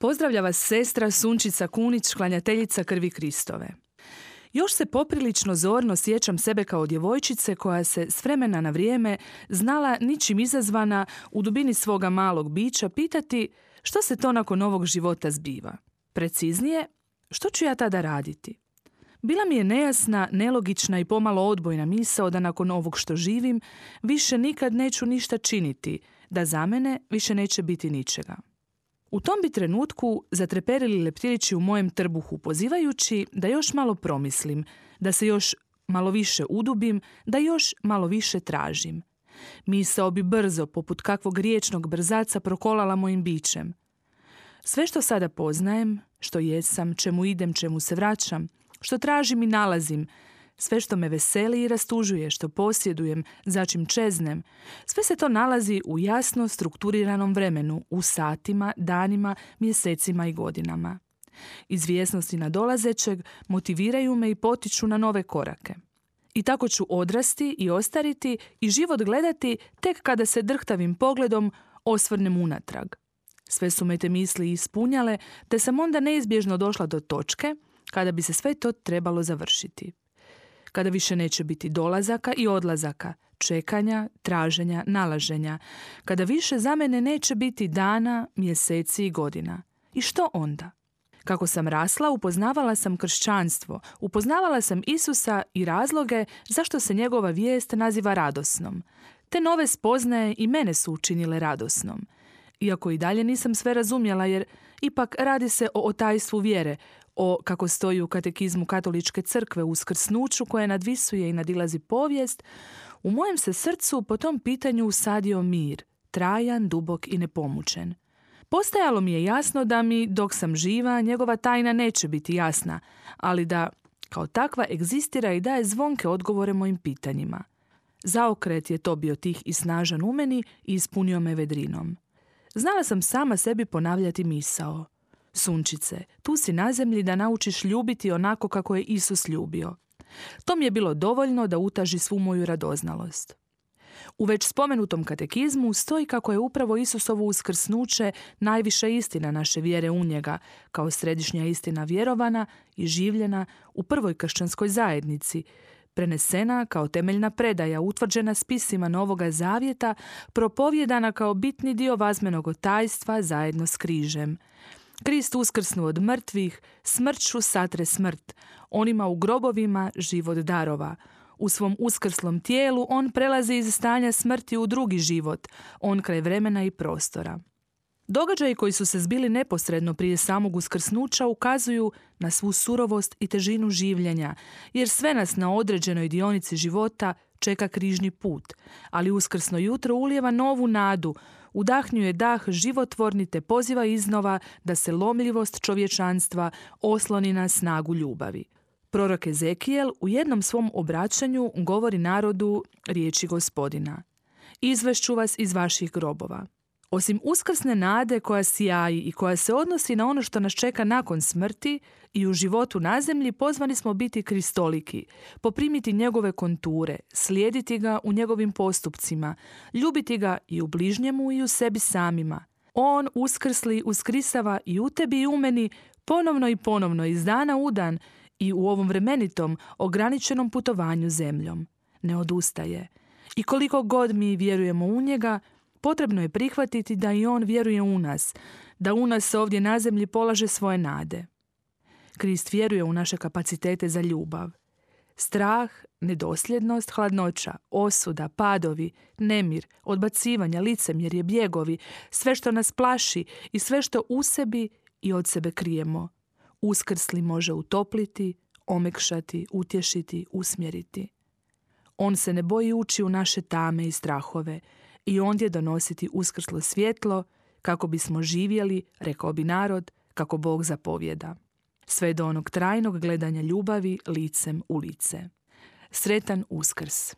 Pozdravlja vas sestra Sunčica Kunić, klanjateljica krvi Kristove. Još se poprilično zorno sjećam sebe kao djevojčice koja se s vremena na vrijeme znala ničim izazvana u dubini svoga malog bića pitati što se to nakon ovog života zbiva. Preciznije, što ću ja tada raditi? Bila mi je nejasna, nelogična i pomalo odbojna misao da nakon ovog što živim više nikad neću ništa činiti, da za mene više neće biti ničega. U tom bi trenutku zatreperili leptirići u mojem trbuhu, pozivajući da još malo promislim, da se još malo više udubim, da još malo više tražim. Misao bi brzo, poput kakvog riječnog brzaca, prokolala mojim bićem. Sve što sada poznajem, što jesam, čemu idem, čemu se vraćam, što tražim i nalazim, sve što me veseli i rastužuje, što posjedujem, začim čeznem, sve se to nalazi u jasno strukturiranom vremenu, u satima, danima, mjesecima i godinama. Izvjesnosti nadolazećeg motiviraju me i potiču na nove korake. I tako ću odrasti i ostariti i život gledati tek kada se drhtavim pogledom osvrnem unatrag. Sve su me te misli ispunjale, te sam onda neizbježno došla do točke kada bi se sve to trebalo završiti kada više neće biti dolazaka i odlazaka, čekanja, traženja, nalaženja, kada više za mene neće biti dana, mjeseci i godina. I što onda? Kako sam rasla, upoznavala sam kršćanstvo, upoznavala sam Isusa i razloge zašto se njegova vijest naziva radosnom. Te nove spoznaje i mene su učinile radosnom. Iako i dalje nisam sve razumjela jer ipak radi se o otajstvu vjere, o, kako stoji u katekizmu katoličke crkve, uskrsnuću koje nadvisuje i nadilazi povijest, u mojem se srcu po tom pitanju usadio mir, trajan, dubok i nepomučen. Postajalo mi je jasno da mi, dok sam živa, njegova tajna neće biti jasna, ali da, kao takva, egzistira i daje zvonke odgovore mojim pitanjima. Zaokret je to bio tih i snažan u meni i ispunio me vedrinom. Znala sam sama sebi ponavljati misao – Sunčice, tu si na zemlji da naučiš ljubiti onako kako je Isus ljubio. To mi je bilo dovoljno da utaži svu moju radoznalost. U već spomenutom katekizmu stoji kako je upravo Isusovo uskrsnuće najviša istina naše vjere u njega, kao središnja istina vjerovana i življena u prvoj kršćanskoj zajednici, prenesena kao temeljna predaja utvrđena spisima Novoga Zavjeta, propovjedana kao bitni dio vazmenog tajstva zajedno s križem – Krist uskrsnu od mrtvih, smrću satre smrt, onima u grobovima život darova. U svom uskrslom tijelu on prelazi iz stanja smrti u drugi život, on kraj vremena i prostora. Događaji koji su se zbili neposredno prije samog uskrsnuća ukazuju na svu surovost i težinu življenja, jer sve nas na određenoj dionici života čeka križni put, ali uskrsno jutro ulijeva novu nadu, udahnjuje dah životvorni te poziva iznova da se lomljivost čovječanstva osloni na snagu ljubavi. Prorok Ezekijel u jednom svom obraćanju govori narodu riječi gospodina. Izvešću vas iz vaših grobova. Osim uskrsne nade koja sjaji i koja se odnosi na ono što nas čeka nakon smrti i u životu na zemlji, pozvani smo biti kristoliki, poprimiti njegove konture, slijediti ga u njegovim postupcima, ljubiti ga i u bližnjemu i u sebi samima. On uskrsli uskrisava i u tebi i u meni ponovno i ponovno iz dana u dan i u ovom vremenitom, ograničenom putovanju zemljom. Ne odustaje. I koliko god mi vjerujemo u njega, Potrebno je prihvatiti da i on vjeruje u nas, da u nas ovdje na zemlji polaže svoje nade. Krist vjeruje u naše kapacitete za ljubav. Strah, nedosljednost, hladnoća, osuda, padovi, nemir, odbacivanja, licemjerje, bjegovi, sve što nas plaši i sve što u sebi i od sebe krijemo. Uskrsli može utopliti, omekšati, utješiti, usmjeriti. On se ne boji ući u naše tame i strahove, i ondje donositi uskrslo svjetlo, kako bismo živjeli, rekao bi narod, kako Bog zapovjeda. Sve do onog trajnog gledanja ljubavi licem u lice. Sretan uskrs!